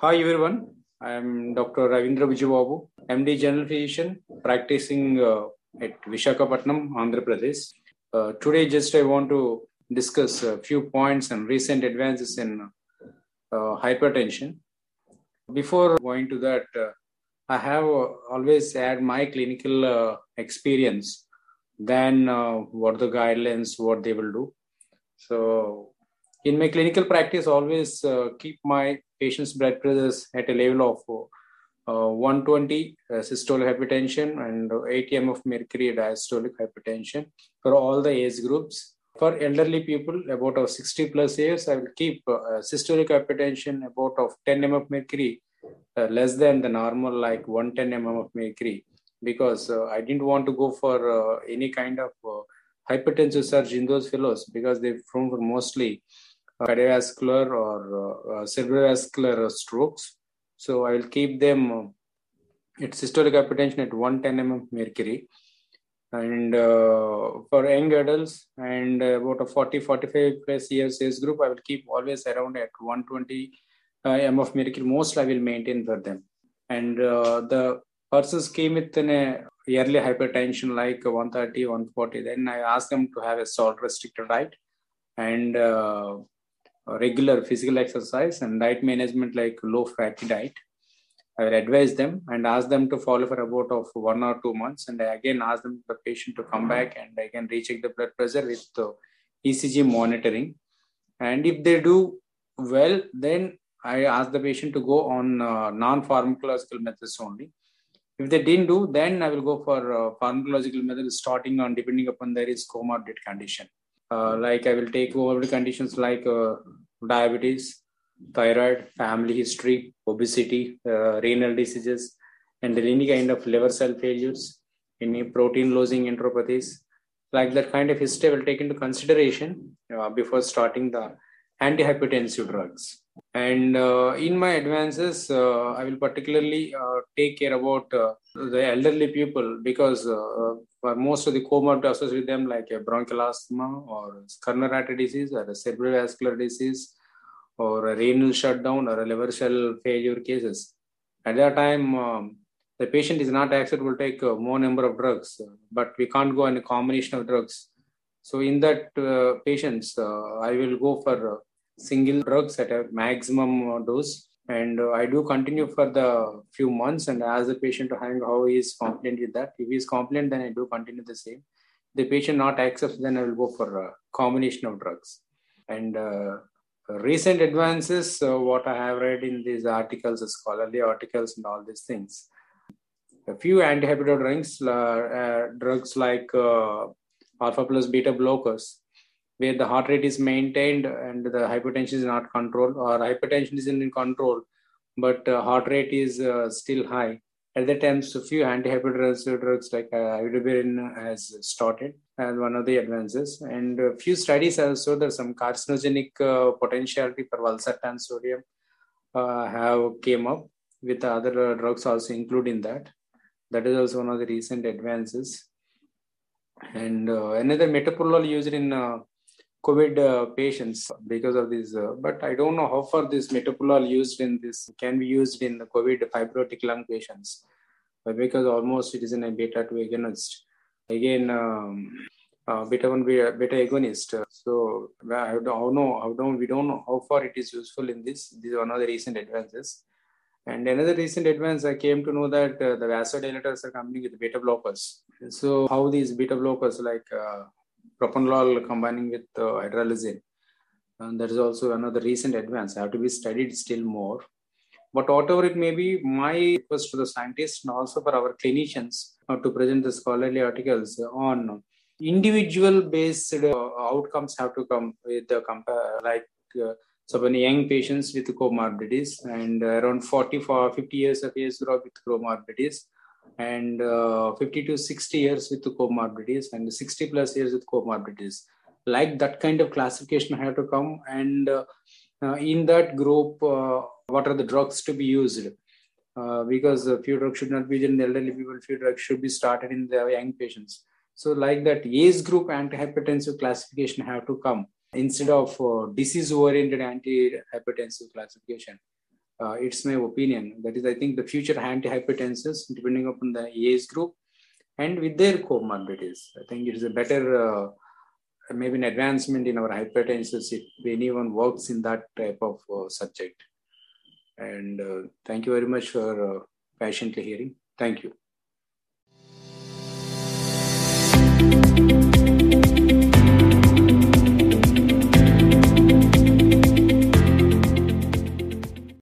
Hi everyone, I am Dr. Ravindra Bujji Babu, MD General Physician, practicing uh, at Vishakhapatnam, Andhra Pradesh. Uh, today, just I want to discuss a few points and recent advances in uh, hypertension. Before going to that, uh, I have uh, always had my clinical uh, experience than what the guidelines, what they will do. So, in my clinical practice, always uh, keep my patient's blood pressures at a level of uh, 120 uh, systolic hypertension and 80 mm of mercury diastolic hypertension for all the age groups. For elderly people about of 60 plus years, I will keep uh, systolic hypertension about of 10 mm of mercury uh, less than the normal like 110 mm of mercury because uh, I didn't want to go for uh, any kind of hypertensive surge in those fellows because prone for mostly cardiovascular or uh, cerebrovascular strokes. So I will keep them at systolic hypertension at 110 mm of mercury. And uh, for young adults and about a 40 45 plus years age group, I will keep always around at 120 uh, of mercury. Most I will maintain for them. And uh, the persons came with an early hypertension like 130, 140. Then I ask them to have a salt restricted diet and uh, regular physical exercise and diet management like low fat diet. I will advise them and ask them to follow for about of one or two months. And I again ask them the patient to come back and I can recheck the blood pressure with the ECG monitoring. And if they do well, then I ask the patient to go on uh, non-pharmacological methods only. If they didn't do, then I will go for uh, pharmacological methods starting on depending upon their is comorbid condition. Uh, like I will take over the conditions like uh, diabetes, thyroid, family history, obesity, uh, renal diseases, and any kind of liver cell failures, any protein losing enteropathies. Like that kind of history will take into consideration uh, before starting the antihypertensive drugs. And uh, in my advances, uh, I will particularly uh, take care about uh, the elderly people because uh, for most of the comorbid associated with them, like bronchial asthma or coronary artery disease or a cerebrovascular disease or renal shutdown or liver cell failure cases. At that time, um, the patient is not acceptable to take more number of drugs, but we can't go on a combination of drugs. So in that uh, patients, uh, I will go for single drugs at a maximum dose. And uh, I do continue for the few months and ask the patient to hang how he is compliant with that. If he is compliant, then I do continue the same. The patient not accepts, then I will go for a combination of drugs. And uh, recent advances, uh, what I have read in these articles, scholarly articles, and all these things. A few antihypertensive drugs, uh, drugs like uh, alpha plus beta blockers, where the heart rate is maintained and the hypertension is not controlled, or hypertension is in control, but uh, heart rate is uh, still high. At that time, few antihypertensive drugs like uh, has started as one of the advances. And a few studies also there's some carcinogenic uh, potentiality for valsartan sodium uh, have came up with other drugs also including that. That is also one of the recent advances. And uh, another metoprolol used in uh, COVID uh, patients because of this. Uh, but I don't know how far this metoprolol used in this can be used in the COVID fibrotic lung patients, because almost it is in a beta 2 agonist. Again, um, uh, beta 1 beta agonist. So I don't know how don't we don't know how far it is useful in this. This is one of the recent advances. And another recent advance, I came to know that uh, the vasodilators are coming with beta blockers. So how these beta blockers like uh, propranolol combining with uh, hydralazine, and that is also another recent advance. I Have to be studied still more. But whatever it may be, my request to the scientists and also for our clinicians uh, to present the scholarly articles on individual based uh, outcomes have to come with the compare like uh, so many young patients with comorbidities and around 40 for 50 years of age group with comorbidities and uh, 50 to 60 years with comorbidities and 60 plus years with comorbidities. Like that kind of classification have to come and uh, uh, in that group uh, what are the drugs to be used? Uh, because a few drugs should not be in elderly people few drugs should be started in the young patients. So like that age group antihypertensive classification have to come instead of disease oriented antihypertensive classification Uh, it's my opinion. That is, I think the future antihypertensives, depending upon the age group and with their comorbidities. I think it is a better, uh, maybe an advancement in our hypertensives if anyone works in that type of uh, subject. And uh, thank you very much for uh, patiently hearing. Thank you.